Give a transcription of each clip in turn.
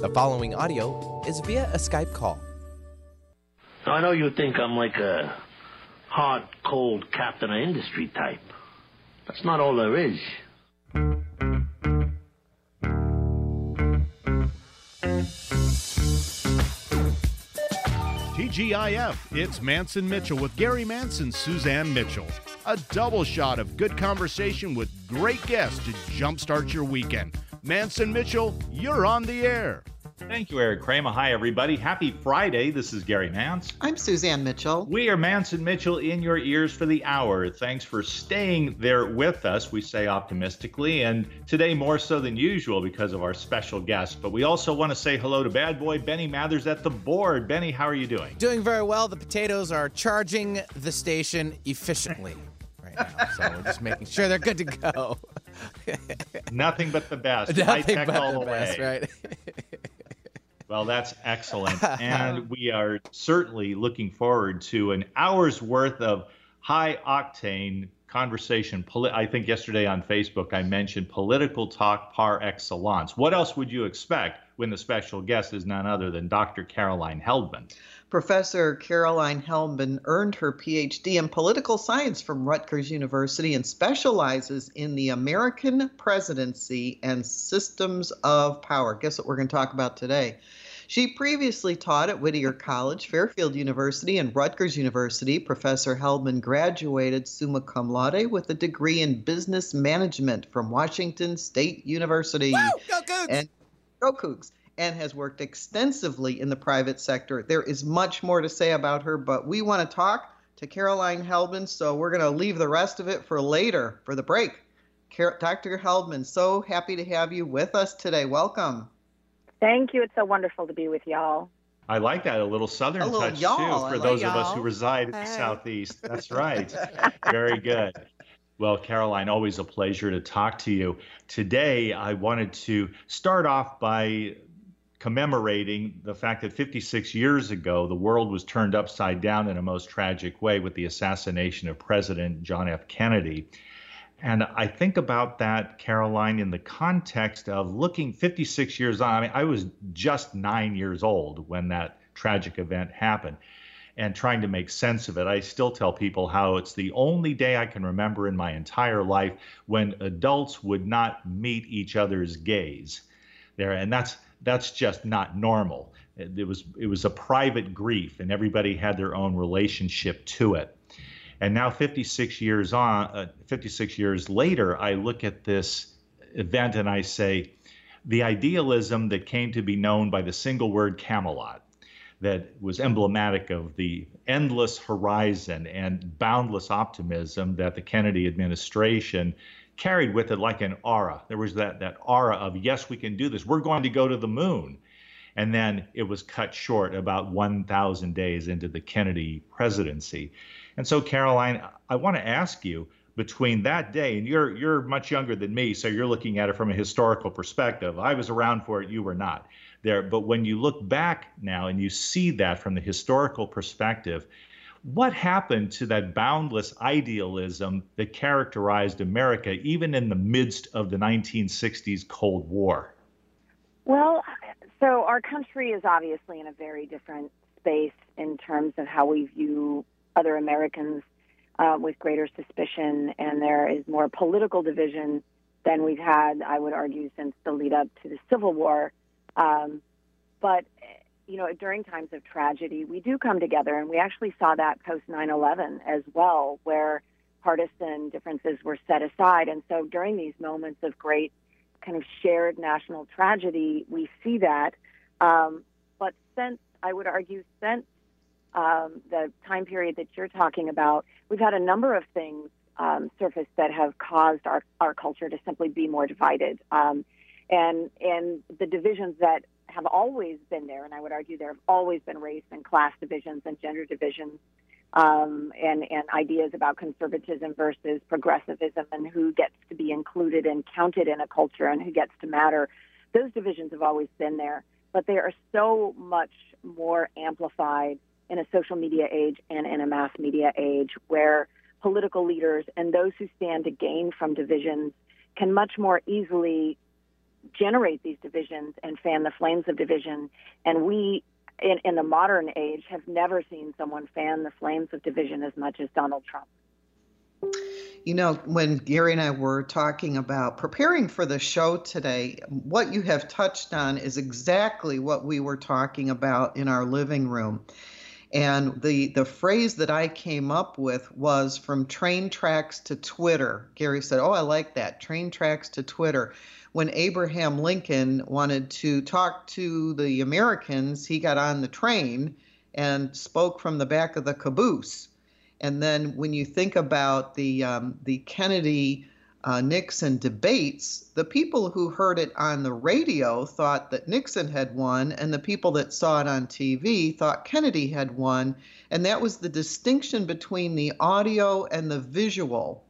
The following audio is via a Skype call. I know you think I'm like a hard, cold captain of industry type. That's not all there is. TGIF, it's Manson Mitchell with Gary Manson, Suzanne Mitchell. A double shot of good conversation with great guests to jumpstart your weekend. Manson Mitchell, you're on the air. Thank you, Eric Kramer. Hi, everybody. Happy Friday. This is Gary Manson. I'm Suzanne Mitchell. We are Manson Mitchell in your ears for the hour. Thanks for staying there with us, we say optimistically, and today more so than usual because of our special guest. But we also want to say hello to bad boy Benny Mathers at the board. Benny, how are you doing? Doing very well. The potatoes are charging the station efficiently right now. So we're just making sure they're good to go. Mm-hmm. Nothing but the best. Nothing High tech all the the best, way. right? Well, that's excellent. and we are certainly looking forward to an hour's worth of high octane conversation. I think yesterday on Facebook I mentioned political talk par excellence. What else would you expect when the special guest is none other than Dr. Caroline Heldman? Professor Caroline Heldman earned her PhD in political science from Rutgers University and specializes in the American presidency and systems of power. Guess what we're going to talk about today? She previously taught at Whittier College, Fairfield University, and Rutgers University. Professor Heldman graduated summa cum laude with a degree in business management from Washington State University. Woo! Go Cougs! And go Cougs! And has worked extensively in the private sector. There is much more to say about her, but we want to talk to Caroline Heldman, so we're going to leave the rest of it for later, for the break. Dr. Heldman, so happy to have you with us today. Welcome. Thank you. It's so wonderful to be with y'all. I like that a little southern A little touch y'all. too I for like those of us y'all. who reside in the Hey. southeast. That's right. Very good. Well, Caroline, always a pleasure to talk to you. Today, I wanted to start off by commemorating the fact that 56 years ago, the world was turned upside down in a most tragic way with the assassination of President John F. Kennedy. And I think about that, Caroline, in the context of looking 56 years on. I mean, I was just nine years old when that tragic event happened and trying to make sense of it. I still tell people how it's the only day I can remember in my entire life when adults would not meet each other's gaze there and that's that's just not normal. It, was it was a private grief and everybody had their own relationship to it. And now 56 years on uh, 56 years later i look at this event and i say the idealism that came to be known by the single word camelot that was emblematic of the endless horizon and boundless optimism that the Kennedy administration carried with it like an aura. There was that, that aura of, yes, we can do this. We're going to go to the moon. And then it was cut short about 1,000 days into the Kennedy presidency. And so, Caroline, I want to ask you between that day, and you're, you're much younger than me, so you're looking at it from a historical perspective. I was around for it, you were not there. But when you look back now and you see that from the historical perspective, what happened to that boundless idealism that characterized America even in the midst of the 1960s Cold War? Well, so our country is obviously in a very different space in terms of how we view other Americans uh, with greater suspicion, and there is more political division than we've had, I would argue, since the lead up to the Civil War. Um, but you know, during times of tragedy, we do come together, and we actually saw that post 9/11 as well, where partisan differences were set aside. And so, during these moments of great kind of shared national tragedy, we see that. Um, but since I would argue, since um, the time period that you're talking about, we've had a number of things um, surface that have caused our, our culture to simply be more divided. Um, and and the divisions that have always been there, and I would argue there have always been race and class divisions and gender divisions, um, and and ideas about conservatism versus progressivism, and who gets to be included and counted in a culture, and who gets to matter. Those divisions have always been there, but they are so much more amplified in a social media age and in a mass media age, where political leaders and those who stand to gain from divisions can much more easily generate these divisions and fan the flames of division. And we, in, in the modern age, have never seen someone fan the flames of division as much as Donald Trump. You know, when Gary and I were talking about preparing for the show today, what you have touched on is exactly what we were talking about in our living room. And the, the phrase that I came up with was from train tracks to Twitter. Gary said, Oh, I like that. Train tracks to Twitter. When Abraham Lincoln wanted to talk to the Americans, he got on the train and spoke from the back of the caboose. And then when you think about the um, the Kennedy uh, Nixon debates, the people who heard it on the radio thought that Nixon had won, and the people that saw it on TV thought Kennedy had won. And that was the distinction between the audio and the visual.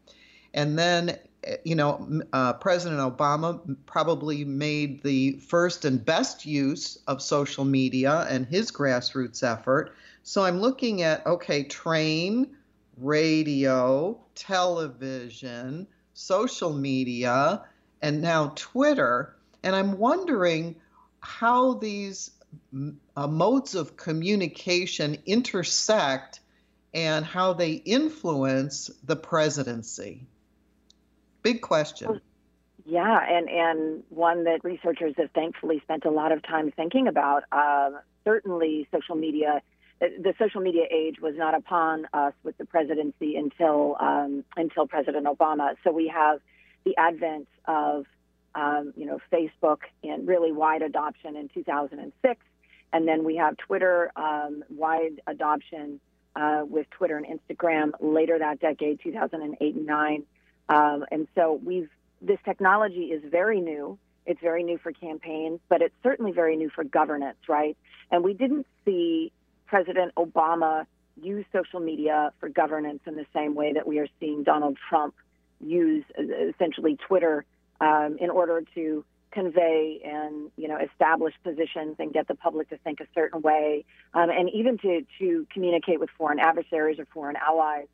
And then, eh, you know, uh, President Obama probably made the first and best use of social media and his grassroots effort. So I'm looking at, okay, train, radio, television, social media, and now Twitter. And I'm wondering how these uh, modes of communication intersect and how they influence the presidency. Big question. Yeah, and, and one that researchers have thankfully spent a lot of time thinking about. Uh, certainly, social media the social media age was not upon us with the presidency until um, until President Obama. So we have the advent of um, you know Facebook and really wide adoption in 2006, and then we have Twitter um, wide adoption uh, with Twitter and Instagram later that decade, 2008 and 9. Um, and so we've this technology is very new. It's very new for campaigns, but it's certainly very new for governance, right? And we didn't see President Obama use social media for governance in the same way that we are seeing Donald Trump use uh, essentially Twitter um, in order to convey and you know establish positions and get the public to think a certain way, um, and even to to communicate with foreign adversaries or foreign allies.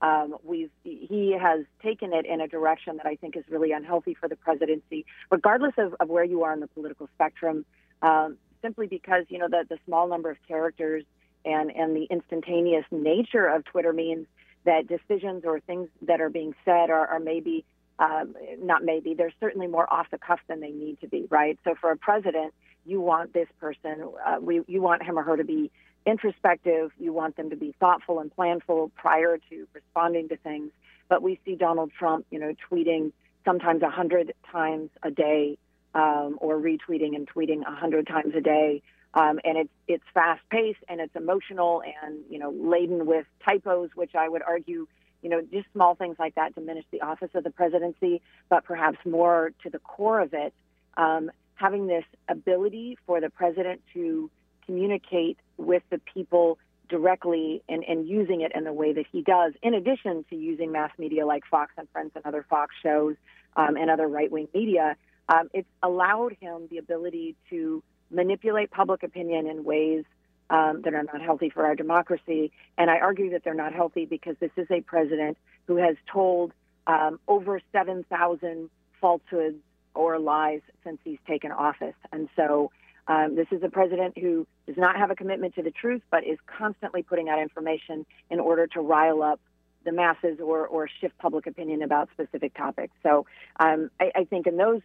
Um, we've he has taken it in a direction that I think is really unhealthy for the presidency, regardless of, of where you are on the political spectrum. Um, simply because you know the the small number of characters and and the instantaneous nature of Twitter means that decisions or things that are being said are, are maybe um, not maybe they're certainly more off the cuff than they need to be, right? So for a president, you want this person, uh, we, you want him or her to be introspective. You want them to be thoughtful and planful prior to responding to things. But we see Donald Trump, you know, tweeting sometimes a hundred times a day, um, or retweeting and tweeting a hundred times a day um, and it's it's fast paced and it's emotional and you know laden with typos, which I would argue, you know, just small things like that diminish the office of the presidency, but perhaps more to the core of it, um, having this ability for the president to communicate with the people directly and, and using it in the way that he does, in addition to using mass media like Fox and Friends and other Fox shows um, and other right wing media, um, it's allowed him the ability to manipulate public opinion in ways um, that are not healthy for our democracy. And I argue that they're not healthy because this is a president who has told um, over 7,000 falsehoods or lies since he's taken office. And so um, this is a president who does not have a commitment to the truth, but is constantly putting out information in order to rile up the masses or, or shift public opinion about specific topics. So um, I, I think in those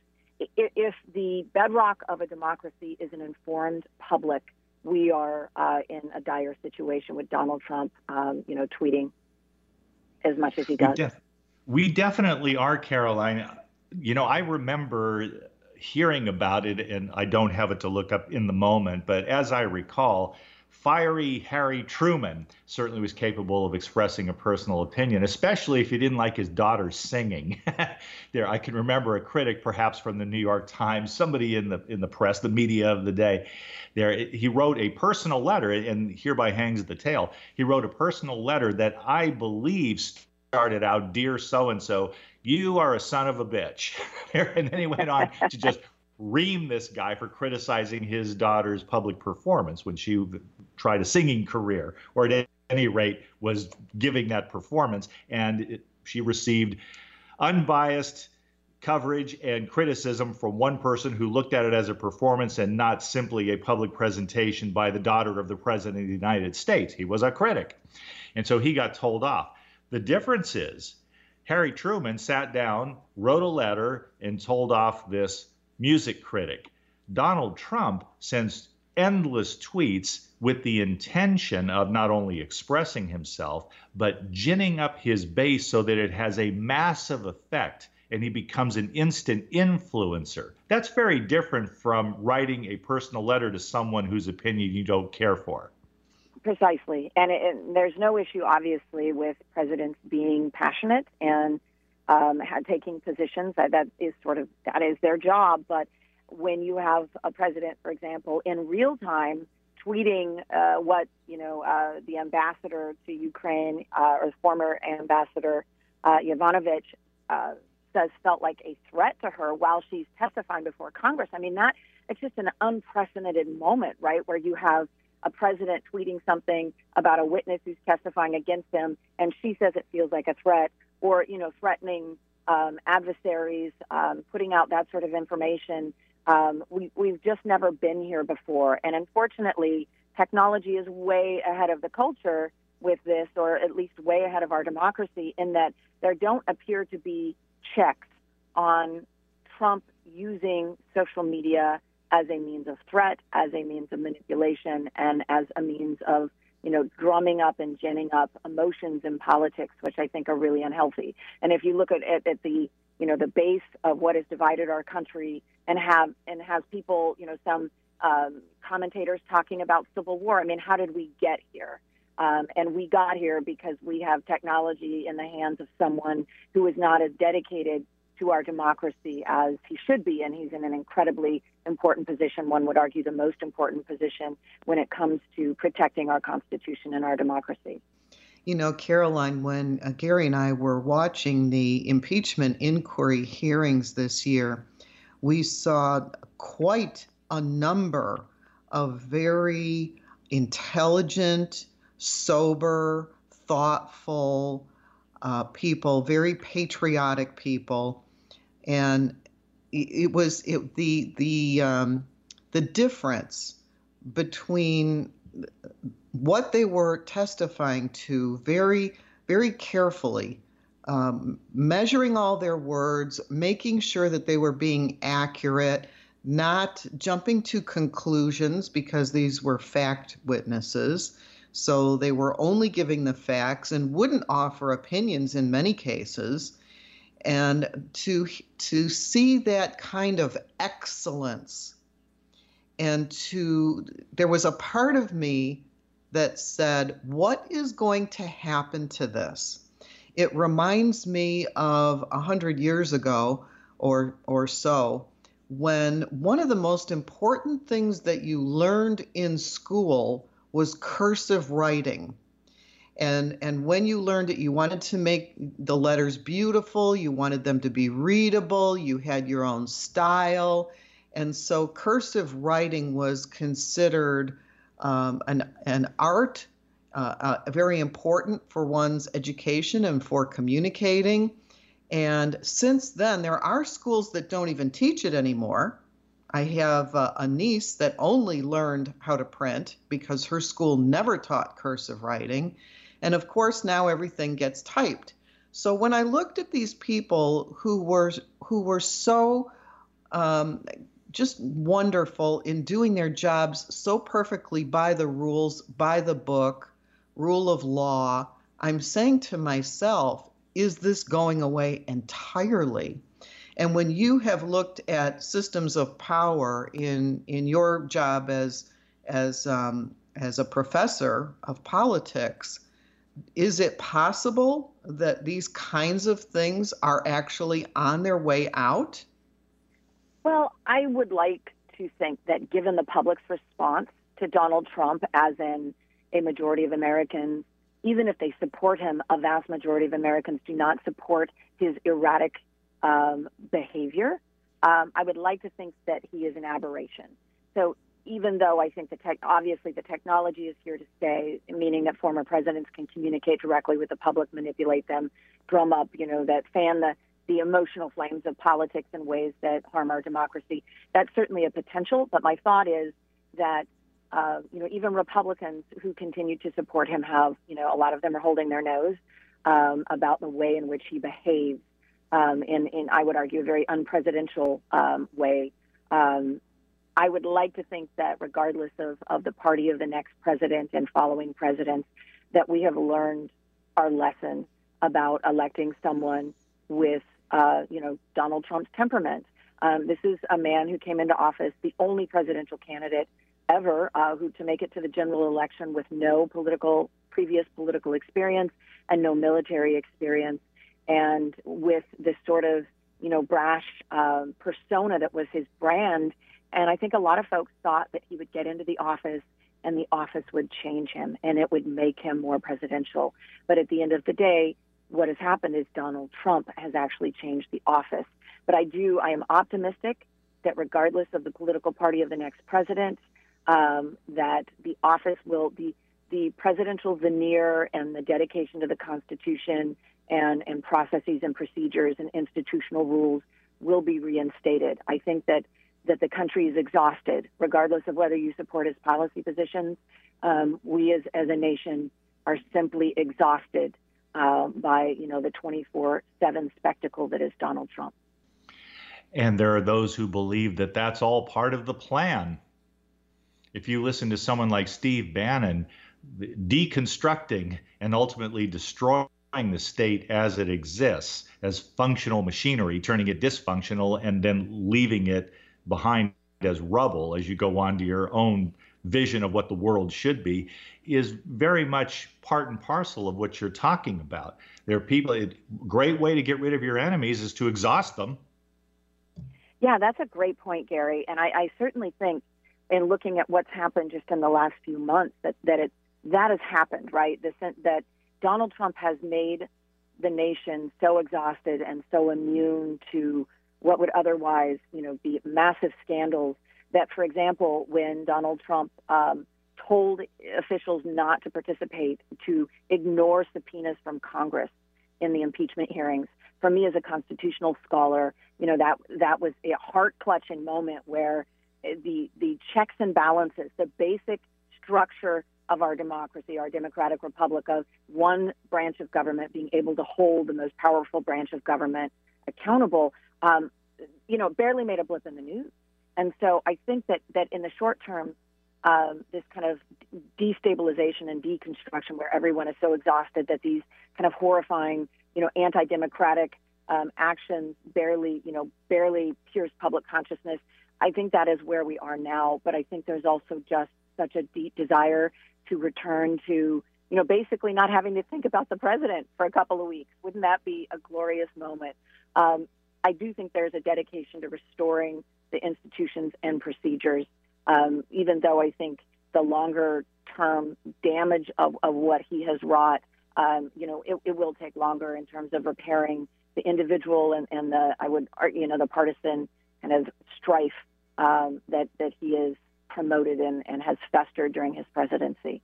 if the bedrock of a democracy is an informed public, we are uh, in a dire situation with Donald Trump, um, you know, tweeting as much as he does. We, def- we definitely are, Caroline. You know, I remember hearing about it, and I don't have it to look up in the moment, but as I recall, fiery Harry Truman certainly was capable of expressing a personal opinion, especially if he didn't like his daughter singing. there, I can remember a critic, perhaps from the New York Times, somebody in the in the press, the media of the day. There, he wrote a personal letter, and hereby hangs the tale. He wrote a personal letter that I believe started out, "Dear so and so." You are a son of a bitch. and then he went on to just ream this guy for criticizing his daughter's public performance when she tried a singing career, or at any rate was giving that performance. And it, she received unbiased, coverage and criticism from one person who looked at it as a performance and not simply a public presentation by the daughter of the President of the United States. He was a critic. And so he got told off. The difference is Harry Truman sat down, wrote a letter, and told off this music critic. Donald Trump sends endless tweets with the intention of not only expressing himself, but ginning up his base so that it has a massive effect and he becomes an instant influencer. That's very different from writing a personal letter to someone whose opinion you don't care for. Precisely. And, it, and there's no issue, obviously, with presidents being passionate and um, taking positions. That, that is sort of that is their job. But when you have a president, for example, in real time tweeting uh, what you know uh, the ambassador to Ukraine uh, or former ambassador uh, Yovanovitch uh, says felt like a threat to her while she's testifying before Congress. I mean, that it's just an unprecedented moment, right, where you have a president tweeting something about a witness who's testifying against him, and she says it feels like a threat, or you know, threatening um, adversaries, um, putting out that sort of information. Um, we, we've just never been here before, and unfortunately, technology is way ahead of the culture with this, or at least way ahead of our democracy, in that there don't appear to be checks on Trump using social media as a means of threat, as a means of manipulation, and as a means of you know drumming up and ginning up emotions in politics, which I think are really unhealthy. And if you look at, at, at the you know the base of what has divided our country and have and has people you know some um, commentators talking about civil war. I mean, how did we get here? Um, and we got here because we have technology in the hands of someone who is not as dedicated to our democracy as he should be. And he's in an incredibly important position, one would argue the most important position when it comes to protecting our Constitution and our democracy. You know, Caroline, when uh, Gary and I were watching the impeachment inquiry hearings this year, we saw quite a number of very intelligent, sober, thoughtful uh, people, very patriotic people, and it was it, the the um, the difference between what they were testifying to very very carefully um, measuring all their words making sure that they were being accurate not jumping to conclusions because these were fact witnesses so they were only giving the facts and wouldn't offer opinions in many cases. And to, to see that kind of excellence and to, there was a part of me that said, What is going to happen to this? It reminds me of a hundred years ago or, or so when one of the most important things that you learned in school was cursive writing. And, and when you learned it, you wanted to make the letters beautiful, you wanted them to be readable, you had your own style. And so cursive writing was considered um, an, an art, uh, uh, very important for one's education and for communicating. And since then, there are schools that don't even teach it anymore. I have uh, a niece that only learned how to print because her school never taught cursive writing. And of course, now everything gets typed. So when I looked at these people who were who were so um, just wonderful in doing their jobs so perfectly by the rules, by the book, rule of law, I'm saying to myself, is this going away entirely? And when you have looked at systems of power in in your job as as um, as a professor of politics, is it possible that these kinds of things are actually on their way out? Well, I would like to think that given the public's response to Donald Trump, as in a majority of Americans, even if they support him, a vast majority of Americans do not support his erratic um, behavior. Um, I would like to think that he is an aberration. So even though I think the tech, obviously the technology is here to stay, meaning that former presidents can communicate directly with the public, manipulate them, drum up, you know, that fan the the emotional flames of politics in ways that harm our democracy. That's certainly a potential, but my thought is that uh, you know even Republicans who continue to support him have you know a lot of them are holding their nose um, about the way in which he behaves um, in in I would argue a very unpresidential um, way. Um, I would like to think that regardless of, of the party of the next president and following presidents, that we have learned our lesson about electing someone with uh, you know, Donald Trump's temperament. Um, this is a man who came into office, the only presidential candidate ever uh, who to make it to the general election with no political previous political experience and no military experience, and with this sort of you know brash uh, persona that was his brand. And I think a lot of folks thought that he would get into the office and the office would change him and it would make him more presidential. But at the end of the day, what has happened is Donald Trump has actually changed the office. But I do, I am optimistic that regardless of the political party of the next president, um, that the office will be the presidential veneer and the dedication to the Constitution and, and processes and procedures and institutional rules will be reinstated. I think that that the country is exhausted, regardless of whether you support his policy positions. Um, we as, as a nation are simply exhausted uh, by you know the 24/7 spectacle that is Donald Trump. And there are those who believe that that's all part of the plan. If you listen to someone like Steve Bannon, deconstructing and ultimately destroying the state as it exists, as functional machinery, turning it dysfunctional, and then leaving it behind as rubble as you go on to your own vision of what the world should be is very much part and parcel of what you're talking about. There are people, a great way to get rid of your enemies is to exhaust them. Yeah, that's a great point, Gary. And I, I certainly think in looking at what's happened just in the last few months that, that it that has happened, right? The, that Donald Trump has made the nation so exhausted and so immune to what would otherwise, you know, be massive scandals that, for example, when Donald Trump um, told officials not to participate, to ignore subpoenas from Congress in the impeachment hearings, for me as a constitutional scholar, you know that that was a heart clutching moment where the the checks and balances, the basic structure of our democracy, our democratic republic, of one branch of government being able to hold the most powerful branch of government accountable, um, you know, barely made a blip in the news. And so I think that, that in the short term, um, this kind of destabilization and deconstruction where everyone is so exhausted that these kind of horrifying, you know, anti-democratic um, actions barely, you know, barely pierce public consciousness. I think that is where we are now. But I think there's also just such a deep desire to return to, you know, basically not having to think about the president for a couple of weeks. Wouldn't that be a glorious moment? Um, I do think there's a dedication to restoring the institutions and procedures, um, even though I think the longer term damage of, of what he has wrought, um, you know, it, it, will take longer in terms of repairing the individual and, and the, I would, you know, the partisan kind of strife um, that, that he has promoted and, and has festered during his presidency.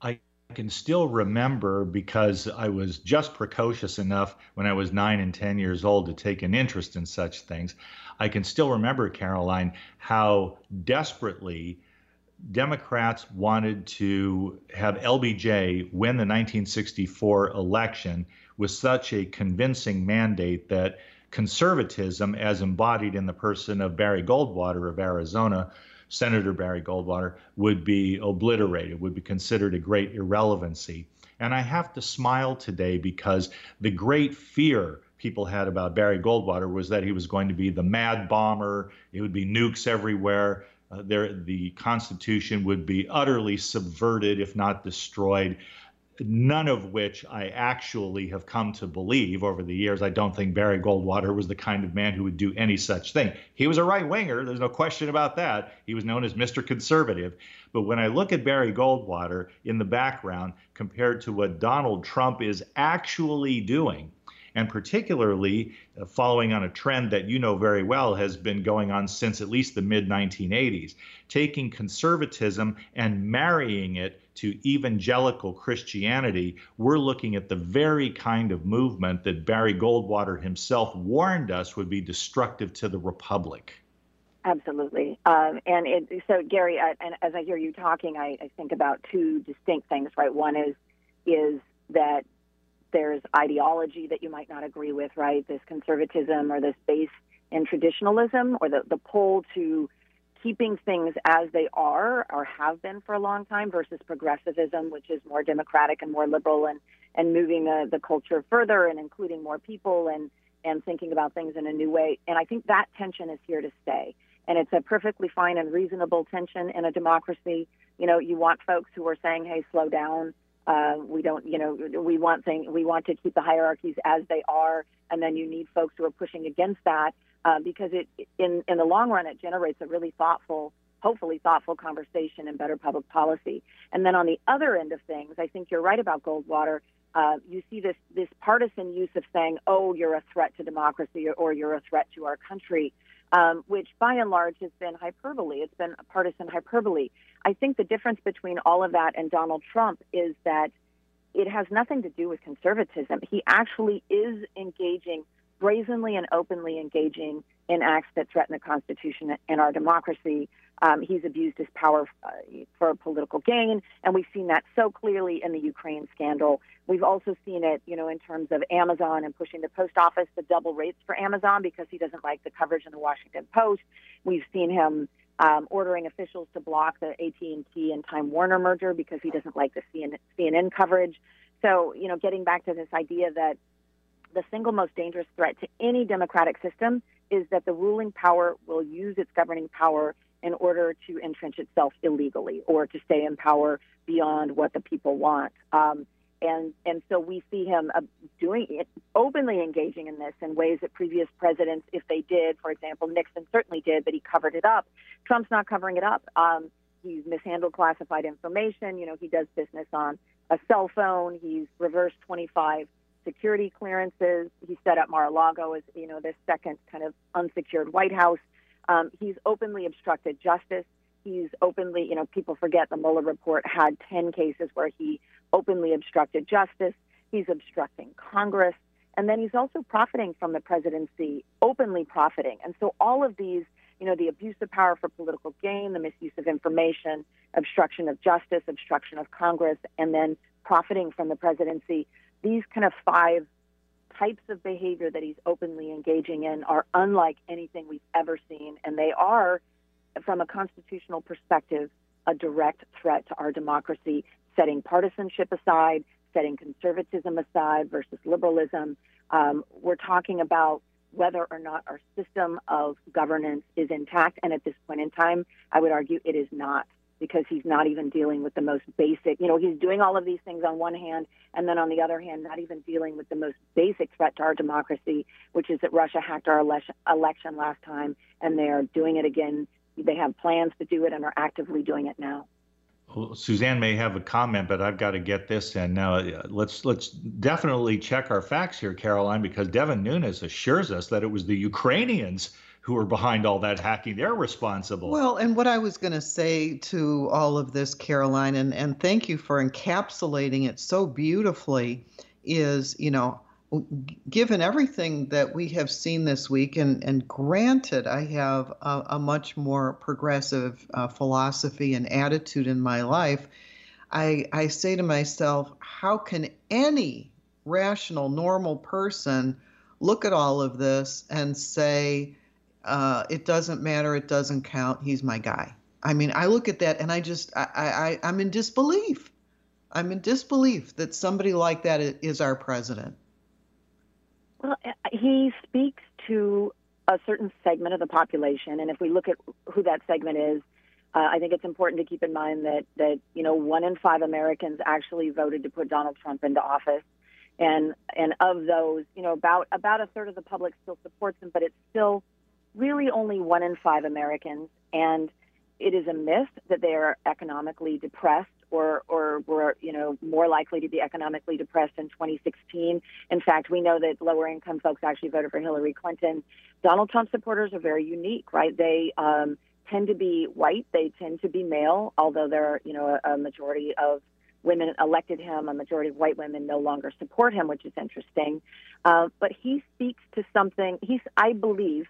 I can still remember because I was just precocious enough when I was nine and 10 years old to take an interest in such things. I can still remember, Caroline, how desperately Democrats wanted to have LBJ win the 1964 election with such a convincing mandate that conservatism, as embodied in the person of Barry Goldwater of Arizona, Senator Barry Goldwater, would be obliterated, would be considered a great irrelevancy. And I have to smile today because the great fear people had about Barry Goldwater was that he was going to be the mad bomber, it would be nukes everywhere. Uh, there, the Constitution would be utterly subverted, if not destroyed none of which I actually have come to believe over the years. I don't think Barry Goldwater was the kind of man who would do any such thing. He was a right winger, there's no question about that. He was known as Mr. Conservative. But when I look at Barry Goldwater in the background compared to what Donald Trump is actually doing, and particularly uh, following on a trend that you know very well has been going on since at least the mid 1980s, taking conservatism and marrying it to evangelical Christianity, we're looking at the very kind of movement that Barry Goldwater himself warned us would be destructive to the republic. Absolutely. Um, and it, so, Gary, I, and as I hear you talking, I, I think about two distinct things, right? One is is that there's ideology that you might not agree with, right? This conservatism or this base in traditionalism or the, the pull to keeping things as they are or have been for a long time versus progressivism, which is more democratic and more liberal and, and moving the, the culture further and including more people and, and thinking about things in a new way. And I think that tension is here to stay. And it's a perfectly fine and reasonable tension in a democracy. You know, you want folks who are saying, hey, slow down. Uh, we don't, you know, we want thing, we want to keep the hierarchies as they are, and then you need folks who are pushing against that uh, because it, in in the long run, it generates a really thoughtful, hopefully thoughtful conversation and better public policy. And then on the other end of things, I think you're right about Goldwater. Uh, you see this this partisan use of saying, "Oh, you're a threat to democracy," or, "You're a threat to our country." um, which by and large has been hyperbole. It's been partisan hyperbole. I think the difference between all of that and Donald Trump is that it has nothing to do with conservatism. He actually is engaging, brazenly and openly engaging in acts that threaten the Constitution and our democracy. Um, he's abused his power uh, for political gain, and we've seen that so clearly in the Ukraine scandal. We've also seen it, you know, in terms of Amazon and pushing the post office to double rates for Amazon because he doesn't like the coverage in the Washington Post. We've seen him um, ordering officials to block the AT&T and Time Warner merger because he doesn't like the CNN, coverage. So, you know, getting back to this idea that the single most dangerous threat to any democratic system is that the ruling power will use its governing power in order to entrench itself illegally or to stay in power beyond what the people want. Um, and and so we see him uh, doing it, openly engaging in this in ways that previous presidents, if they did, for example, Nixon certainly did, but he covered it up. Trump's not covering it up. Um, he's mishandled classified information. You know, he does business on a cell phone. He's reversed 25 security clearances. He set up Mar-a-Lago as you know this second kind of unsecured White House. Um, he's openly obstructed justice. He's openly, you know, people forget the Mueller report had 10 cases where he openly obstructed justice. He's obstructing Congress. And then he's also profiting from the presidency, openly profiting. And so all of these, you know, the abuse of power for political gain, the misuse of information, obstruction of justice, obstruction of Congress, and then profiting from the presidency, these kind of five types of behavior that he's openly engaging in are unlike anything we've ever seen, and they are, from a constitutional perspective, a direct threat to our democracy, setting partisanship aside, setting conservatism aside versus liberalism. Um, we're talking about whether or not our system of governance is intact, and at this point in time, I would argue it is not because he's not even dealing with the most basic, you know, he's doing all of these things on one hand, and then on the other hand, not even dealing with the most basic threat to our democracy, which is that Russia hacked our election, last time, and they are doing it again. They have plans to do it and are actively doing it now. Well, Suzanne may have a comment, but I've got to get this in now. Uh, let's let's definitely check our facts here, Caroline, because Devin Nunes assures us that it was the Ukrainians who are behind all that hacking. They're responsible. Well, and what I was going to say to all of this, Caroline, and, and thank you for encapsulating it so beautifully, is, you know, given everything that we have seen this week, and, and granted, I have a, a much more progressive uh, philosophy and attitude in my life, I, I say to myself, how can any rational, normal person look at all of this and say, uh, it doesn't matter. It doesn't count. He's my guy. I mean, I look at that and I just, I, I, I'm in disbelief. I'm in disbelief that somebody like that is our president. Well, uh, he speaks to a certain segment of the population, and if we look at who that segment is, uh, I think it's important to keep in mind that that you know one in five Americans actually voted to put Donald Trump into office, and and of those, you know about about a third of the public still supports him, but it's still really only one in five Americans, and it is a myth that they are economically depressed or or were you know more likely to be economically depressed in 2016. In fact, we know that lower income folks actually voted for Hillary Clinton. Donald Trump supporters are very unique, right? They um, tend to be white, they tend to be male, although there are you know a, a majority of women elected him. A majority of white women no longer support him, which is interesting. Uh, but he speaks to something. He's, I believe,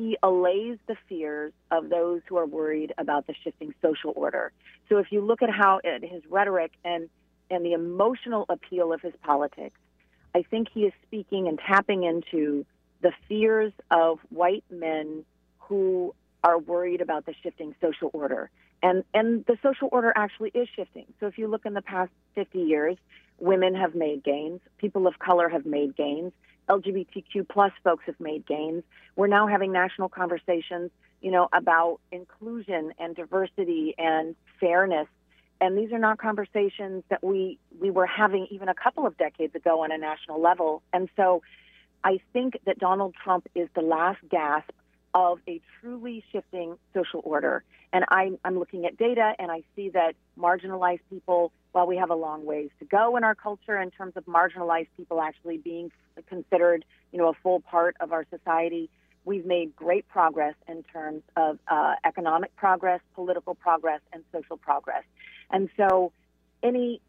he allays the fears of those who are worried about the shifting social order. So if you look at how his rhetoric and and the emotional appeal of his politics, I think he is speaking and tapping into the fears of white men who are worried about the shifting social order. And and the social order actually is shifting. So if you look in the past 50 years, women have made gains, people of color have made gains, LGBTQ plus folks have made gains. We're now having national conversations, you know, about inclusion and diversity and fairness. And these are not conversations that we we were having even a couple of decades ago on a national level. And so I think that Donald Trump is the last gasp of a truly shifting social order. And I'm, I'm looking at data and I see that marginalized people, while we have a long ways to go in our culture in terms of marginalized people actually being considered, you know, a full part of our society, we've made great progress in terms of uh, economic progress, political progress, and social progress. And so any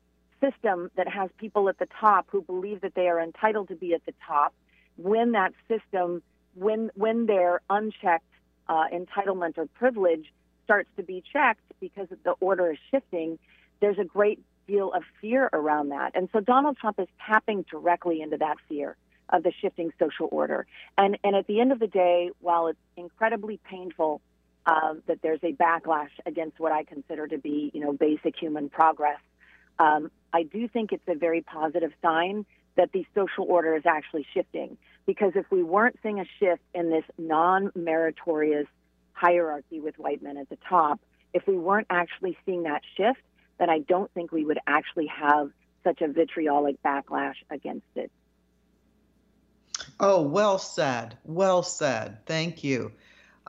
system that has people at the top who believe that they are entitled to be at the top, when that system when when their unchecked uh, entitlement or privilege starts to be checked because the order is shifting, there's a great deal of fear around that. And so Donald Trump is tapping directly into that fear of the shifting social order. And and at the end of the day, while it's incredibly painful uh, that there's a backlash against what I consider to be, you know, basic human progress, um, I do think it's a very positive sign that the social order is actually shifting. Because if we weren't seeing a shift in this non meritorious hierarchy with white men at the top, if we weren't actually seeing that shift, then I don't think we would actually have such a vitriolic backlash against it. Oh, well said. Well said. Thank you.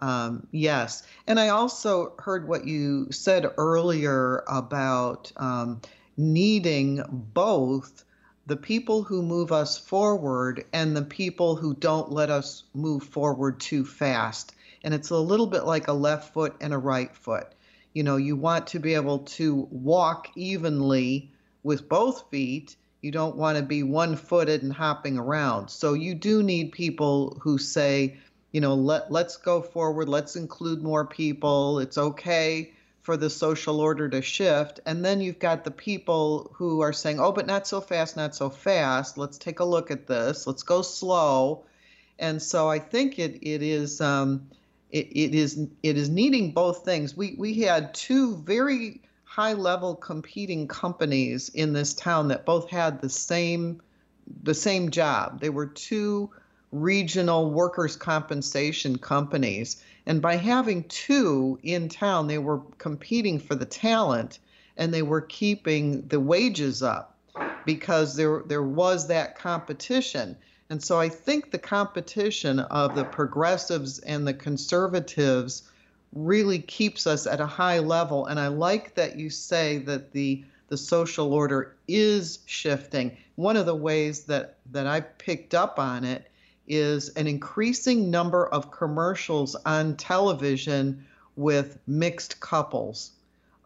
Um, yes. And I also heard what you said earlier about um, needing both the people who move us forward and the people who don't let us move forward too fast. And it's a little bit like a left foot and a right foot. You know, you want to be able to walk evenly with both feet. You don't want to be one footed and hopping around. So you do need people who say, you know, let, let's go forward, let's include more people. It's okay for the social order to shift. And then you've got the people who are saying, oh, but not so fast, not so fast. Let's take a look at this. Let's go slow. And so I think it, it is. Um, it, it is it is needing both things. We we had two very high level competing companies in this town that both had the same the same job. They were two regional workers' compensation companies. And by having two in town, they were competing for the talent and they were keeping the wages up because there, there was that competition. And so I think the competition of the progressives and the conservatives really keeps us at a high level. And I like that you say that the the social order is shifting. One of the ways that, that I picked up on it is an increasing number of commercials on television with mixed couples,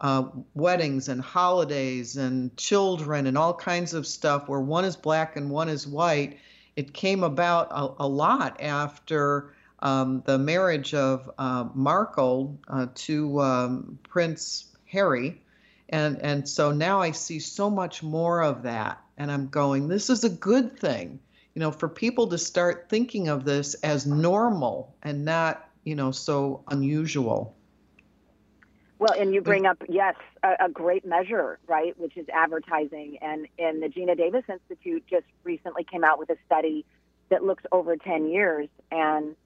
uh, weddings and holidays and children and all kinds of stuff where one is black and one is white. It came about a, a lot after um, the marriage of uh, Markle uh, to um, Prince Harry. And, and so now I see so much more of that. And I'm going, this is a good thing you know, for people to start thinking of this as normal and not, you know, so unusual. Well, and you bring up, yes, a, a, great measure, right, which is advertising. And, and the Geena Davis Institute just recently came out with a study that looks over 10 years and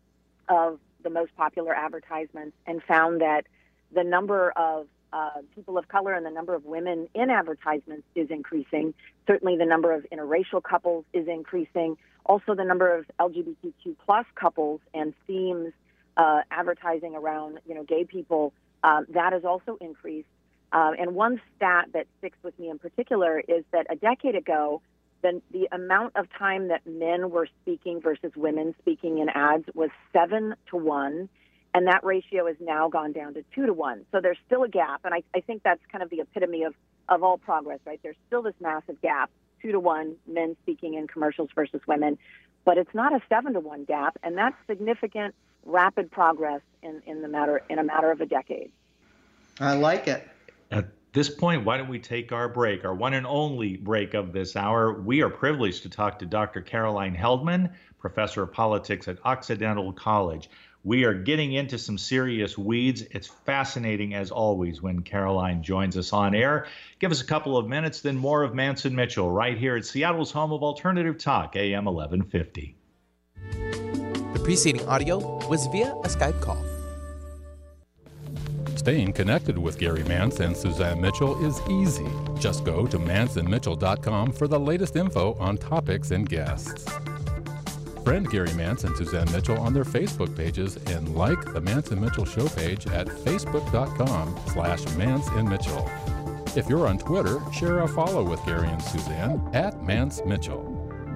of the most popular advertisements and found that the number of uh, people of color and the number of women in advertisements is increasing. Certainly, the number of interracial couples is increasing. Also, the number of LGBTQ plus couples and themes uh, advertising around, you know, gay people uh, that has also increased. Um, and one stat that sticks with me in particular is that a decade ago, the, the amount of time that men were speaking versus women speaking in ads was seven to one. And that ratio has now gone down to two to one. So there's still a gap. And I, I think that's kind of the epitome of, of all progress, right? There's still this massive gap, two to one men speaking in commercials versus women. But it's not a seven to one gap. And that's significant, rapid progress in, in, the matter, in a matter of a decade. I like it. At this point, why don't we take our break, our one and only break of this hour? We are privileged to talk to Dr. Caroline Heldman, professor of politics at Occidental College. We are getting into some serious weeds. It's fascinating, as always, when Caroline joins us on air. Give us a couple of minutes, then more of Manson Mitchell right here at Seattle's home of alternative talk, AM 1150. Preceding audio was via a Skype call. Staying connected with Gary Manson and Suzanne Mitchell is easy. Just go to mansonandmitchell.com for the latest info on topics and guests. Friend Gary Manson and Suzanne Mitchell on their Facebook pages and like the Manson and Mitchell show page at facebook.com slash Manson and Mitchell. If you're on Twitter, share a follow with Gary and Suzanne at Manson Mitchell.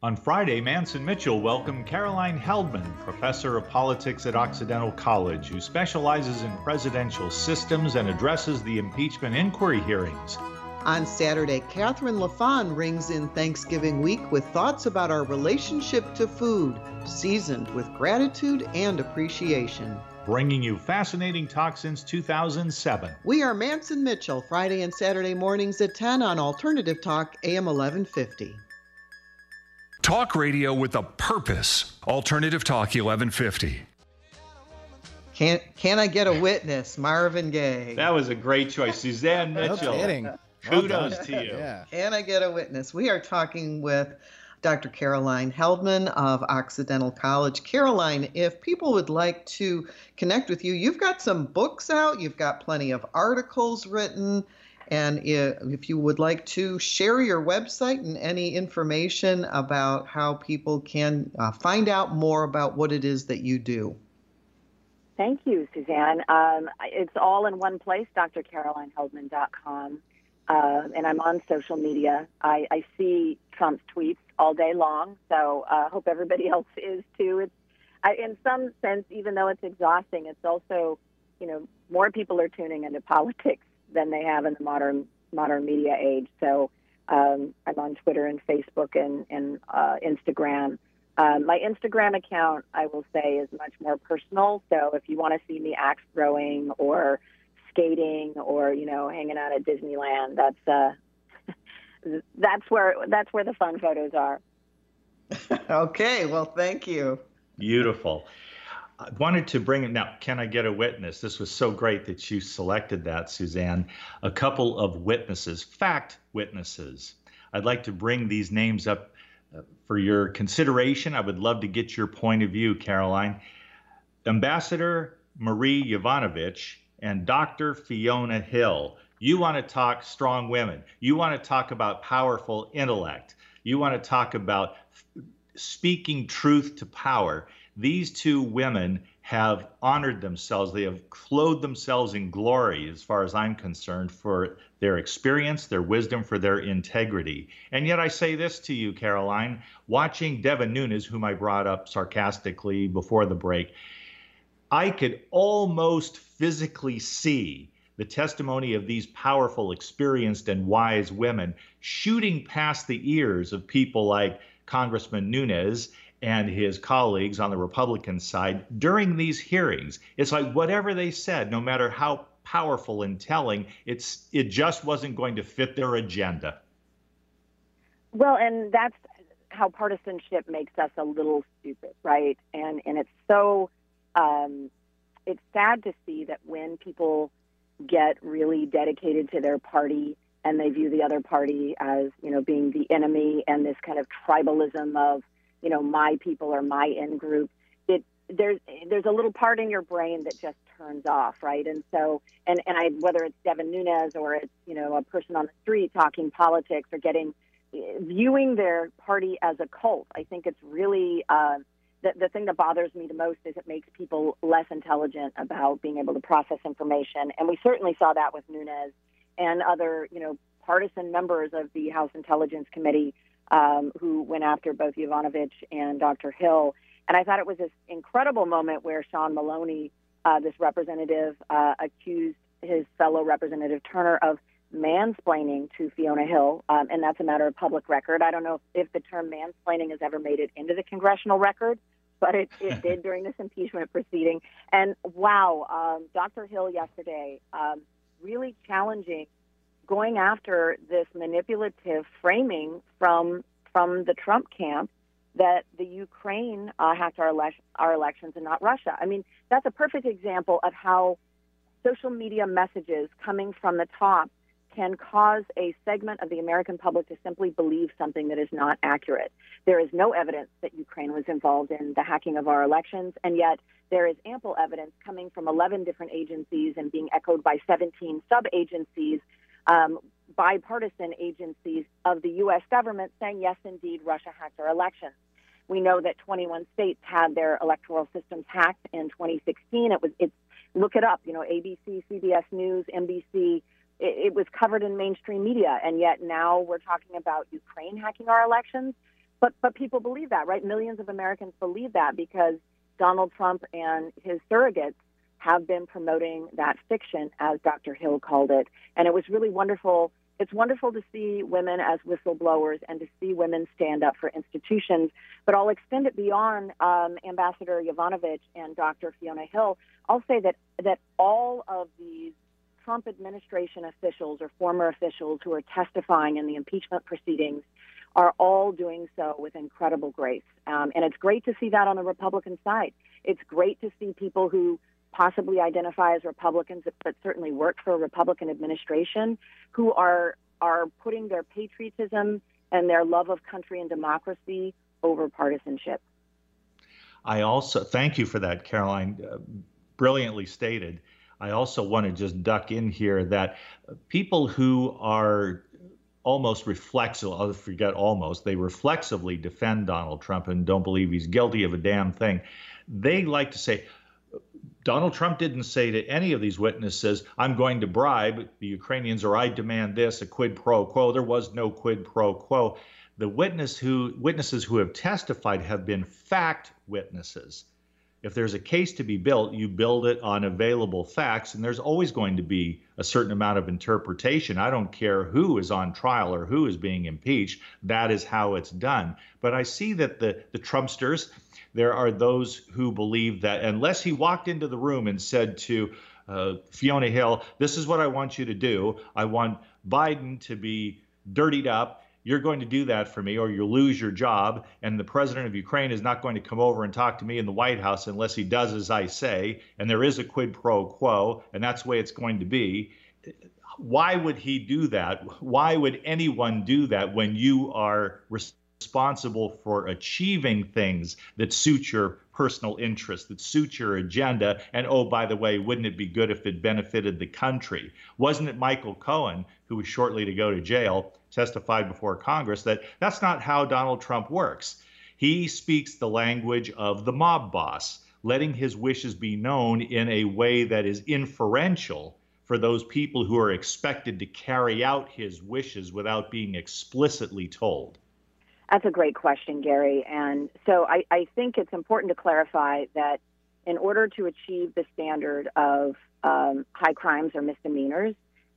On Friday, Manson Mitchell welcomed Caroline Heldman, professor of politics at Occidental College, who specializes in presidential systems and addresses the impeachment inquiry hearings. On Saturday, Catherine LaFawn rings in Thanksgiving week with thoughts about our relationship to food, seasoned with gratitude and appreciation. Bringing you fascinating talk since 2007. We are Manson Mitchell, Friday and Saturday mornings at 10 on Alternative Talk, AM 1150. Talk radio with a purpose. Alternative Talk 1150. Can can I get a witness? Marvin Gaye. That was a great choice. Suzanne Mitchell. No kidding. Kudos Well to you. Yeah. Can I get a witness? We are talking with Dr. Caroline Heldman of Occidental College. Caroline, if people would like to connect with you, you've got some books out, you've got plenty of articles written, and if you would like to share your website and any information about how people can uh, find out more about what it is that you do. Thank you, Suzanne. Um, it's all in one place, drcarolineheldman.com. Uh, and I'm on social media. I, I see Trump's tweets all day long, so I uh, hope everybody else is too. It's, I, in some sense, even though it's exhausting, it's also, you know, more people are tuning into politics than they have in the modern modern media age. So um, I'm on Twitter and Facebook and, and uh, Instagram. Um, my Instagram account, I will say, is much more personal. So if you want to see me axe throwing or skating or you know hanging out at Disneyland, that's uh, that's where that's where the fun photos are. okay, well, thank you. Beautiful. I wanted to bring it now. Can I get a witness? This was so great that you selected that, Suzanne. A couple of witnesses, fact witnesses. I'd like to bring these names up uh, for your consideration. I would love to get your point of view, Caroline. Ambassador Marie Yovanovitch and Dr. Fiona Hill. You want to talk strong women. You want to talk about powerful intellect. You want to talk about speaking truth to power. These two women have honored themselves. They have clothed themselves in glory, as far as I'm concerned, for their experience, their wisdom, for their integrity. And yet, I say this to you, Caroline, watching Devin Nunes, whom I brought up sarcastically before the break, I could almost physically see the testimony of these powerful, experienced, and wise women shooting past the ears of people like Congressman Nunes and his colleagues on the Republican side during these hearings. It's like whatever they said, no matter how powerful and telling, it's it just wasn't going to fit their agenda. Well, and that's how partisanship makes us a little stupid, right? And and it's so um, it's sad to see that when people get really dedicated to their party and they view the other party as you know being the enemy and this kind of tribalism of you know my people or my in group it there's there's a little part in your brain that just turns off right? And so and and i whether it's devin nunes or it's you know a person on the street talking politics or getting viewing their party as a cult i think it's really uh, the, the thing that bothers me the most is it makes people less intelligent about being able to process information. And we certainly saw that with nunes and other, you know, partisan members of the House Intelligence Committee um, who went after both Yovanovitch and Dr. Hill. And I thought it was this incredible moment where Sean Maloney, uh, this representative, uh, accused his fellow Representative Turner of mansplaining to Fiona Hill, um, and that's a matter of public record. I don't know if, if, the term mansplaining has ever made it into the congressional record, but it, it did during this impeachment proceeding. And wow, um, Dr. Hill yesterday um, really challenging going after this manipulative framing from from the Trump camp that the Ukraine uh, hacked our, ele- our elections and not Russia. I mean, that's a perfect example of how social media messages coming from the top can cause a segment of the American public to simply believe something that is not accurate. There is no evidence that Ukraine was involved in the hacking of our elections, and yet there is ample evidence coming from 11 different agencies and being echoed by 17 sub agencies, um, bipartisan agencies of the U.S. government saying, yes, indeed, Russia hacked our elections. We know that 21 states had their electoral systems hacked in 2016. It was it's look it up. You know, ABC, CBS News, NBC. It, it was covered in mainstream media, and yet now we're talking about Ukraine hacking our elections. But but people believe that, right? Millions of Americans believe that because Donald Trump and his surrogates have been promoting that fiction, as Dr. Hill called it. And it was really wonderful. It's wonderful to see women as whistleblowers and to see women stand up for institutions. But I'll extend it beyond um, Ambassador Yovanovitch and Dr. Fiona Hill. I'll say that, that all of these Trump administration officials or former officials who are testifying in the impeachment proceedings are all doing so with incredible grace. Um, and it's great to see that on the Republican side. It's great to see people who possibly identify as Republicans, but certainly work for a Republican administration, who are are putting their patriotism and their love of country and democracy over partisanship. I also thank you for that, Caroline. Uh, brilliantly stated. I also want to just duck in here that people who are almost reflexively, I'll forget almost, they reflexively defend Donald Trump and don't believe he's guilty of a damn thing. They like to say, Donald Trump didn't say to any of these witnesses, I'm going to bribe the Ukrainians or I demand this, a quid pro quo. There was no quid pro quo. The witness who witnesses who have testified have been fact witnesses if there's a case to be built, you build it on available facts, and there's always going to be a certain amount of interpretation. I don't care who is on trial or who is being impeached, that is how it's done. But I see that the, the Trumpsters, there are those who believe that unless he walked into the room and said to uh, Fiona Hill, This is what I want you to do, I want Biden to be dirtied up you're going to do that for me or you'll lose your job. And the president of Ukraine is not going to come over and talk to me in the White House unless he does as I say. And there is a quid pro quo, and that's the way it's going to be. Why would he do that? Why would anyone do that when you are responsible for achieving things that suit your personal interests, that suit your agenda? And oh, by the way, wouldn't it be good if it benefited the country? Wasn't it Michael Cohen, who was shortly to go to jail, testified before Congress that that's not how Donald Trump works. He speaks the language of the mob boss, letting his wishes be known in a way that is inferential for those people who are expected to carry out his wishes without being explicitly told? That's a great question, Gary. And so I, I think it's important to clarify that in order to achieve the standard of um, high crimes or misdemeanors,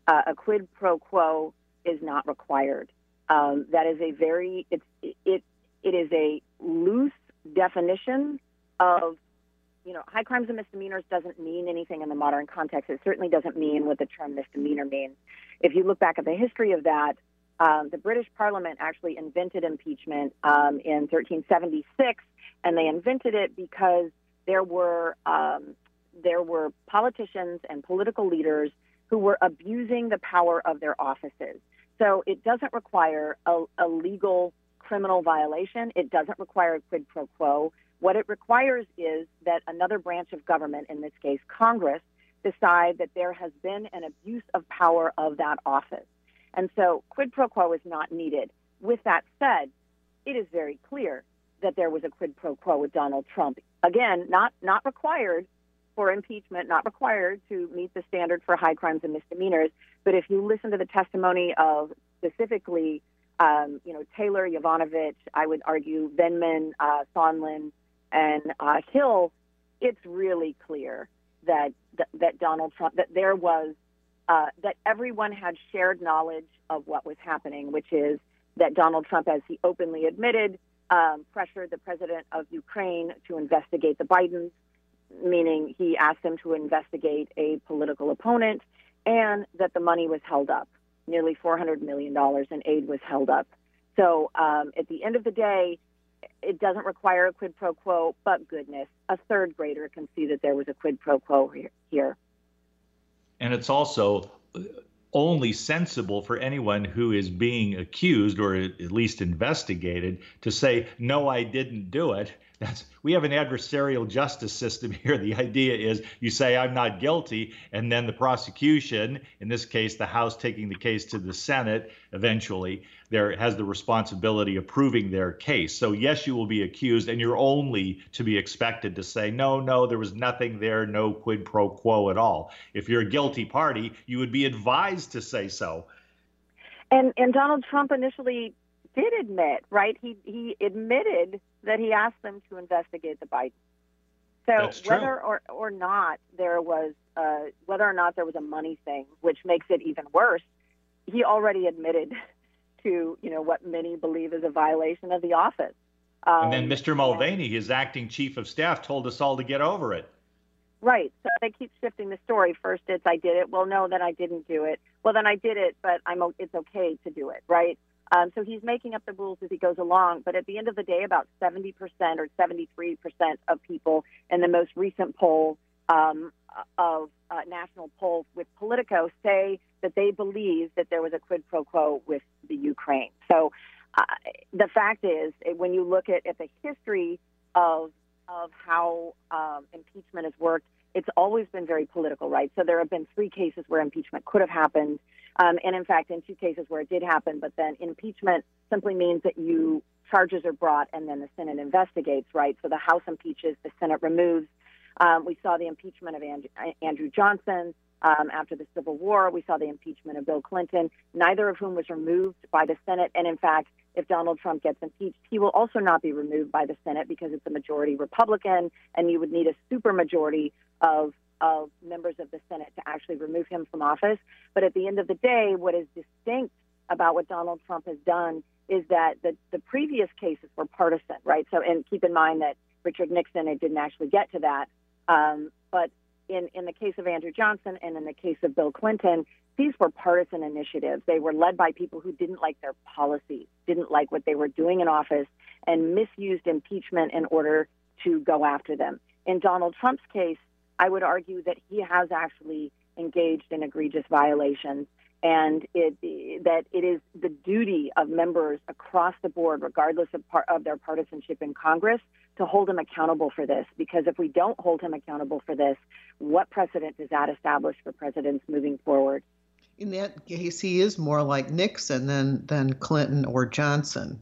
uh, a quid pro quo is not required. Um, that is a very it's it it is a loose definition of you know high crimes and misdemeanors doesn't mean anything in the modern context. It certainly doesn't mean what the term misdemeanor means. If you look back at the history of that, um, the British Parliament actually invented impeachment um, in 1376, and they invented it because there were um, there were politicians and political leaders who were abusing the power of their offices. So it doesn't require a, a legal criminal violation. It doesn't require a quid pro quo. What it requires is that another branch of government, in this case Congress, decide that there has been an abuse of power of that office. And so quid pro quo is not needed. With that said, it is very clear that there was a quid pro quo with Donald Trump. Again, not not required for impeachment, not required to meet the standard for high crimes and misdemeanors. But if you listen to the testimony of specifically, um, you know, Taylor, Yovanovitch, I would argue Vindman, uh, Sondland, and uh, Hill, it's really clear that that Donald Trump that there was uh, that everyone had shared knowledge of what was happening, which is that Donald Trump, as he openly admitted, um, pressured the president of Ukraine to investigate the Bidens, meaning he asked them to investigate a political opponent, and that the money was held up. Nearly $400 million in aid was held up. So um, at the end of the day, it doesn't require a quid pro quo, but goodness, a third grader can see that there was a quid pro quo here. And it's also only sensible for anyone who is being accused or at least investigated to say, no, I didn't do it. That's, we have an adversarial justice system here. The idea is you say, I'm not guilty, and then the prosecution, in this case, the House taking the case to the Senate eventually, there has the responsibility of proving their case. So, yes, you will be accused, and you're only to be expected to say, no, no, there was nothing there, no quid pro quo at all. If you're a guilty party, you would be advised to say so. And, and Donald Trump initially did admit, right? He he admitted that he asked them to investigate the Biden. So whether or, or not there was uh, whether or not there was a money thing, which makes it even worse, he already admitted to you know what many believe is a violation of the office. Um, and then Mr. Um, Mulvaney, his acting chief of staff, told us all to get over it. Right. So they keep shifting the story. First, it's I did it. Well, no, then I didn't do it. Well, then I did it, but I'm it's okay to do it. Right. Um, so he's making up the rules as he goes along. But at the end of the day, about 70% or 73% of people in the most recent poll um, of uh, national polls with Politico say that they believe that there was a quid pro quo with the Ukraine. So uh, the fact is, when you look at, at the history of of how um, impeachment has worked, it's always been very political, right? So there have been three cases where impeachment could have happened. Um, and in fact, in two cases where it did happen, but then impeachment simply means that you charges are brought and then the Senate investigates, right? So the House impeaches, the Senate removes. Um, we saw the impeachment of Andrew, Andrew Johnson um, after the Civil War. We saw the impeachment of Bill Clinton, neither of whom was removed by the Senate. And in fact, if Donald Trump gets impeached, he will also not be removed by the Senate because it's a majority Republican, and you would need a supermajority of of members of the Senate to actually remove him from office. But at the end of the day, what is distinct about what Donald Trump has done is that the, the previous cases were partisan, right? So, and keep in mind that Richard Nixon, it didn't actually get to that. Um, but in, in the case of Andrew Johnson and in the case of Bill Clinton, these were partisan initiatives. They were led by people who didn't like their policies, didn't like what they were doing in office, and misused impeachment in order to go after them. In Donald Trump's case, I would argue that he has actually engaged in egregious violations and it, that it is the duty of members across the board, regardless of, part, of their partisanship in Congress, to hold him accountable for this. Because if we don't hold him accountable for this, what precedent does that establish for presidents moving forward? In that case, he is more like Nixon than than Clinton or Johnson,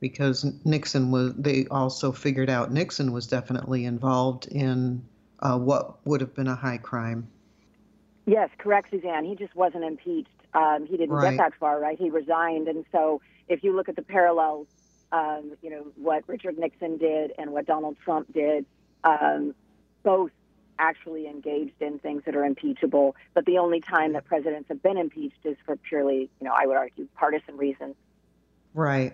because Nixon was. They also figured out Nixon was definitely involved in uh, what would have been a high crime. Yes, correct, Suzanne. He just wasn't impeached. Um, he didn't right. get that far, right? He resigned, and so if you look at the parallels, um, you know what Richard Nixon did and what Donald Trump did, um, both actually engaged in things that are impeachable. But the only time that presidents have been impeached is for purely, you know, I would argue, partisan reasons. Right.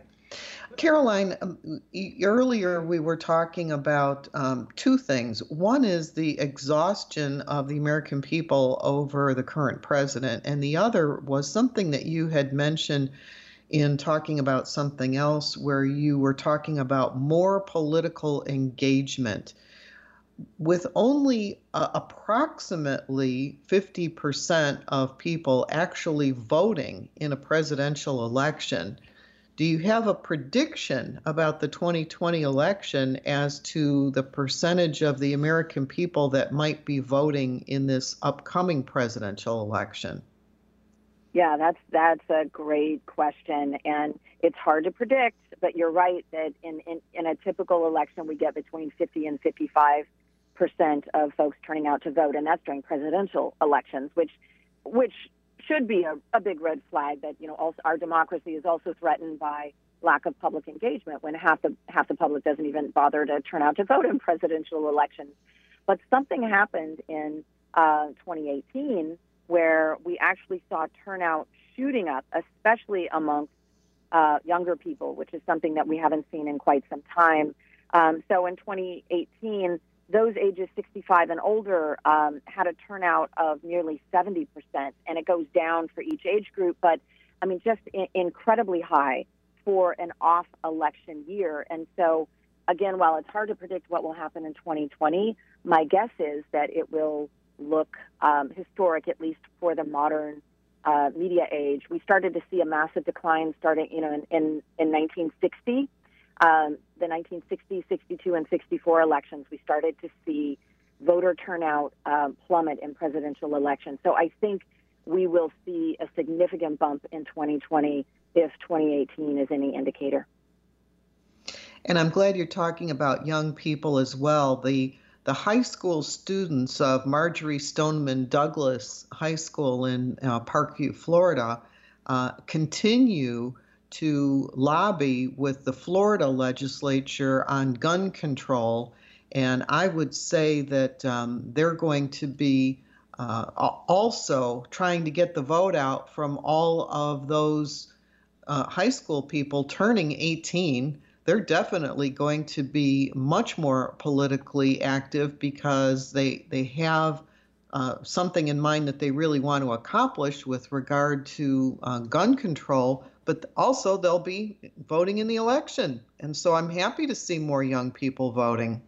Caroline, um, earlier we were talking about um, two things. One is the exhaustion of the American people over the current president, and the other was something that you had mentioned in talking about something else, where you were talking about more political engagement. with only uh, approximately 50% of people actually voting in a presidential election, do you have a prediction about the 2020 election as to the percentage of the American people that might be voting in this upcoming presidential election? Yeah, that's that's a great question, and it's hard to predict. But you're right that in, in, in a typical election, we get between 50 and 55 percent of folks turning out to vote, and that's during presidential elections, which which should be a, a big red flag that you know also our democracy is also threatened by lack of public engagement when half the half the public doesn't even bother to turn out to vote in presidential elections. But something happened in uh, 2018 where we actually saw turnout shooting up, especially amongst uh, younger people, which is something that we haven't seen in quite some time. Um, so in 2018, those ages 65 and older um, had a turnout of nearly 70%, and it goes down for each age group, but I mean, just I- incredibly high for an off election year. And so, again, while it's hard to predict what will happen in 2020, my guess is that it will look um, historic, at least for the modern uh, media age. We started to see a massive decline starting, you know, in, in, in 1960 um, the 1960, 62, and 64 elections, we started to see voter turnout um, plummet in presidential elections. So I think we will see a significant bump in 2020 if 2018 is any indicator. And I'm glad you're talking about young people as well. The the high school students of Marjory Stoneman Douglas High School in uh, Parkview, Florida, uh, continue to lobby with the Florida legislature on gun control. And I would say that um, they're going to be uh, also trying to get the vote out from all of those uh, high school people turning 18. They're definitely going to be much more politically active because they they have uh, something in mind that they really want to accomplish with regard to uh, gun control, but also they'll be voting in the election. And so I'm happy to see more young people voting.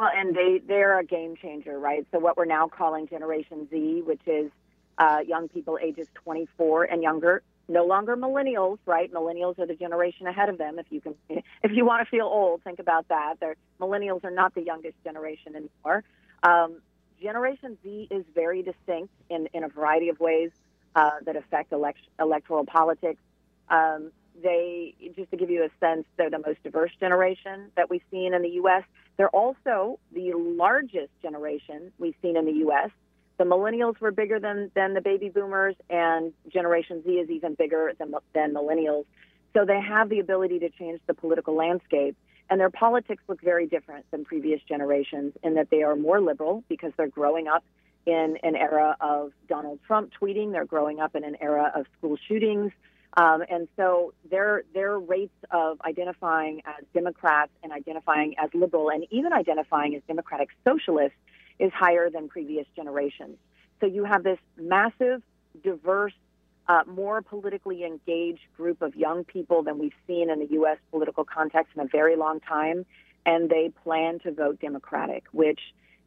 Well, and they, they're a game changer, right? So, what we're now calling Generation Z, which is uh, young people ages 24 and younger, no longer millennials, right? Millennials are the generation ahead of them. If you can, if you want to feel old, think about that. They're, millennials are not the youngest generation anymore. Um, generation Z is very distinct in, in a variety of ways uh, that affect elect- electoral politics. Um, they, just to give you a sense, they're the most diverse generation that we've seen in the U.S. They're also the largest generation we've seen in the U.S. The millennials were bigger than, than the baby boomers, and Generation Z is even bigger than, than millennials. So they have the ability to change the political landscape. And their politics look very different than previous generations in that they are more liberal because they're growing up in an era of Donald Trump tweeting. They're growing up in an era of school shootings. Um, and so their their rates of identifying as Democrats and identifying as liberal and even identifying as democratic socialists is higher than previous generations. So you have this massive, diverse, uh, more politically engaged group of young people than we've seen in the U.S. political context in a very long time, and they plan to vote Democratic, which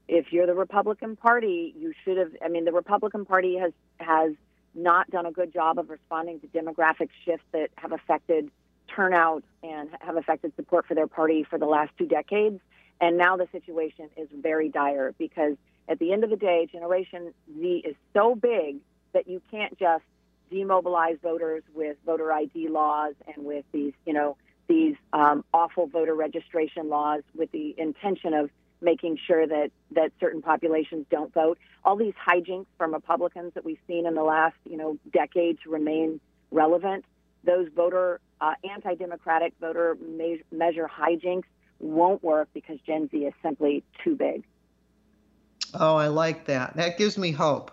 if you're the Republican Party, you should have. I mean, the Republican Party has has not done a good job of responding to demographic shifts that have affected turnout and have affected support for their party for the last two decades. And now the situation is very dire because at the end of the day, Generation Z is so big that you can't just demobilize voters with voter ID laws and with these, you know, these um, awful voter registration laws with the intention of making sure that that certain populations don't vote. All these hijinks from Republicans that we've seen in the last you know decades remain relevant. Those voter uh, anti-democratic voter me- measure hijinks won't work because Gen Z is simply too big. Oh, I like that. That gives me hope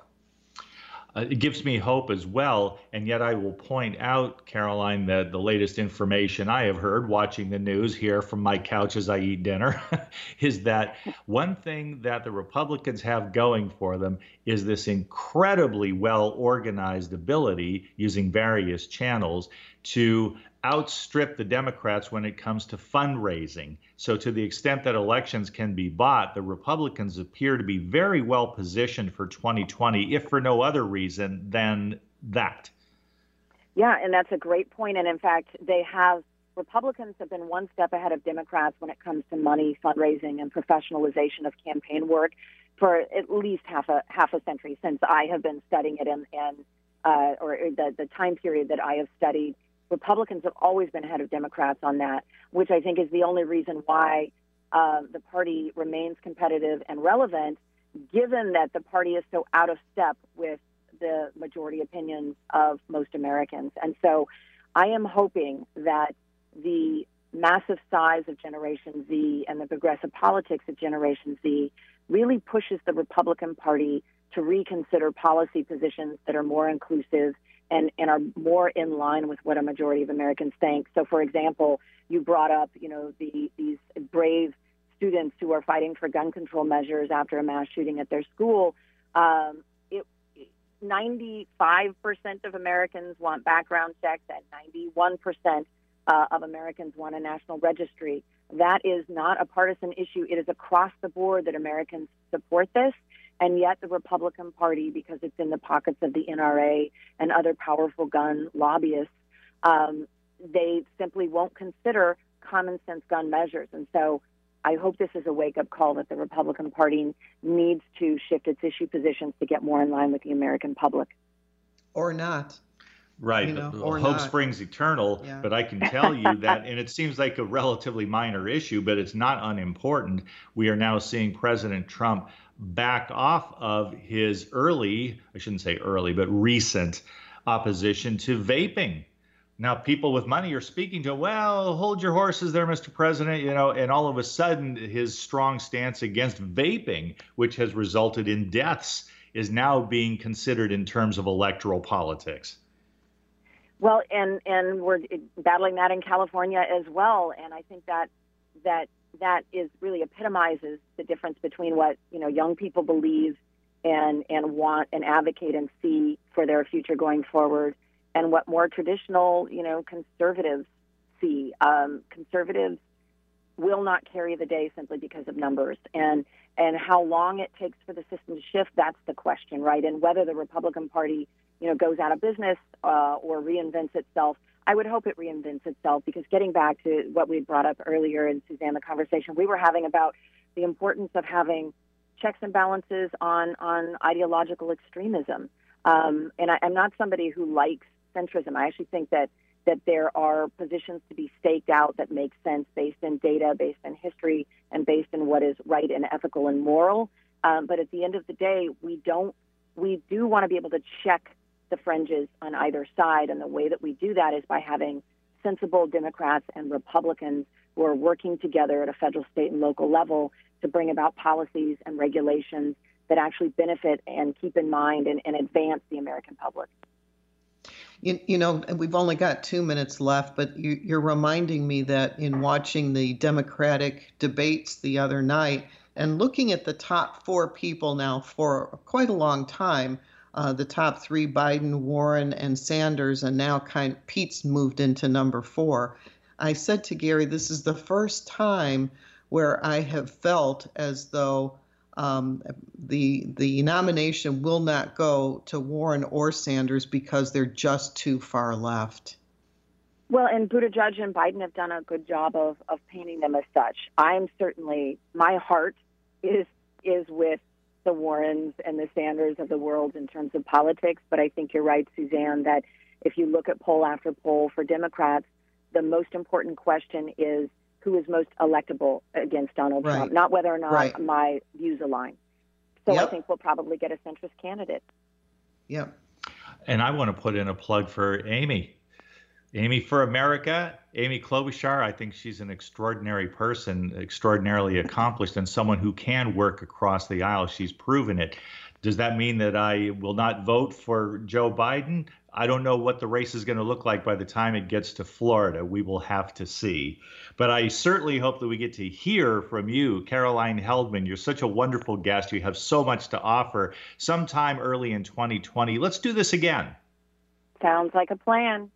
uh, it gives me hope as well. And yet, I will point out, Caroline, that the latest information I have heard watching the news here from my couch as I eat dinner is that one thing that the Republicans have going for them is this incredibly well organized ability using various channels to outstrip the Democrats when it comes to fundraising. So, to the extent that elections can be bought, the Republicans appear to be very well positioned for 2020, if for no other reason than that. Yeah, and that's a great point. And in fact, they have Republicans have been one step ahead of Democrats when it comes to money, fundraising, and professionalization of campaign work for at least half a half a century since I have been studying it and, and uh, or the the time period that I have studied. Republicans have always been ahead of Democrats on that, which I think is the only reason why uh, the party remains competitive and relevant, given that the party is so out of step with the majority opinions of most Americans. And so I am hoping that the massive size of Generation Z and the progressive politics of Generation Z really pushes the Republican Party to reconsider policy positions that are more inclusive and, and are more in line with what a majority of Americans think. So, for example, you brought up, you know, the, these brave students who are fighting for gun control measures after a mass shooting at their school. Um, it, 95% of Americans want background checks, and 91% uh, of Americans want a national registry. That is not a partisan issue. It is across the board that Americans support this. And yet, the Republican Party, because it's in the pockets of the NRA and other powerful gun lobbyists, um, they simply won't consider common sense gun measures. And so, I hope this is a wake up call that the Republican Party needs to shift its issue positions to get more in line with the American public. Or not. Right. You know, Hope not. springs eternal. Yeah. But I can tell you that, and it seems like a relatively minor issue, but it's not unimportant. We are now seeing President Trump back off of his early, I shouldn't say early, but recent opposition to vaping. Now, people with money are speaking to, well, hold your horses there, Mr. President, you know, and all of a sudden his strong stance against vaping, which has resulted in deaths, is now being considered in terms of electoral politics. Well, and and we're battling that in California as well, and I think that that that is really epitomizes the difference between what you know young people believe and and want and advocate and see for their future going forward, and what more traditional you know conservatives see. Um, conservatives will not carry the day simply because of numbers, and and how long it takes for the system to shift. That's the question, right? And whether the Republican Party you know, goes out of business uh, or reinvents itself. I would hope it reinvents itself because getting back to what we brought up earlier in Suzanne, the conversation we were having about the importance of having checks and balances on on ideological extremism. Um, and I, I'm not somebody who likes centrism. I actually think that that there are positions to be staked out that make sense based in data, based in history, and based in what is right and ethical and moral. Um, but at the end of the day, we don't. We do want to be able to check the fringes on either side. And the way that we do that is by having sensible Democrats and Republicans who are working together at a federal, state, and local level to bring about policies and regulations that actually benefit and keep in mind and, and advance the American public. You, you, know, we've only got two minutes left, but you, are reminding me that in watching the Democratic debates the other night and looking at the top four people now for quite a long time, uh, the top three Biden, Warren, and Sanders, and now kind of Pete's moved into number four. I said to Gary, this is the first time where I have felt as though um, the the nomination will not go to Warren or Sanders because they're just too far left. Well, and Buttigieg and Biden have done a good job of, of painting them as such. I'm certainly my heart is is with the Warrens and the Sanders of the world in terms of politics. But I think you're right, Suzanne, that if you look at poll after poll for Democrats, the most important question is who is most electable against Donald right. Trump, not whether or not right. my views align. So yep. I think we'll probably get a centrist candidate. Yep. And I want to put in a plug for Amy. Amy for America, Amy Klobuchar, I think she's an extraordinary person, extraordinarily accomplished, and someone who can work across the aisle. She's proven it. Does that mean that I will not vote for Joe Biden? I don't know what the race is going to look like by the time it gets to Florida. We will have to see. But I certainly hope that we get to hear from you, Caroline Heldman. You're such a wonderful guest. You have so much to offer. Sometime early in 2020, let's do this again. Sounds like a plan.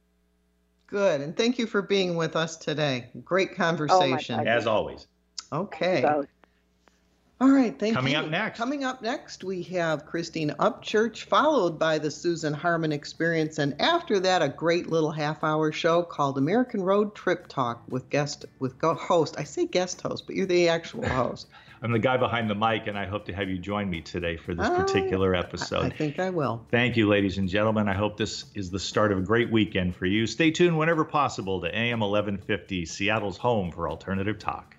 Good. And thank you for being with us today. Great conversation. pleasure. As always. okay. All right. Thank Coming you. Coming up next. Coming up next, we have Christine Upchurch, followed by the Susan Harmon Experience, and after that, a great little half-hour show called American Road Trip Talk with guest with go- host. I say guest host, but you're the actual host. I'm the guy behind the mic, and I hope to have you join me today for this Oh, particular I episode. think I will. Thank you, ladies and gentlemen. I hope this is the start of a great weekend for you. Stay tuned whenever possible to AM 1150, Seattle's home for alternative talk.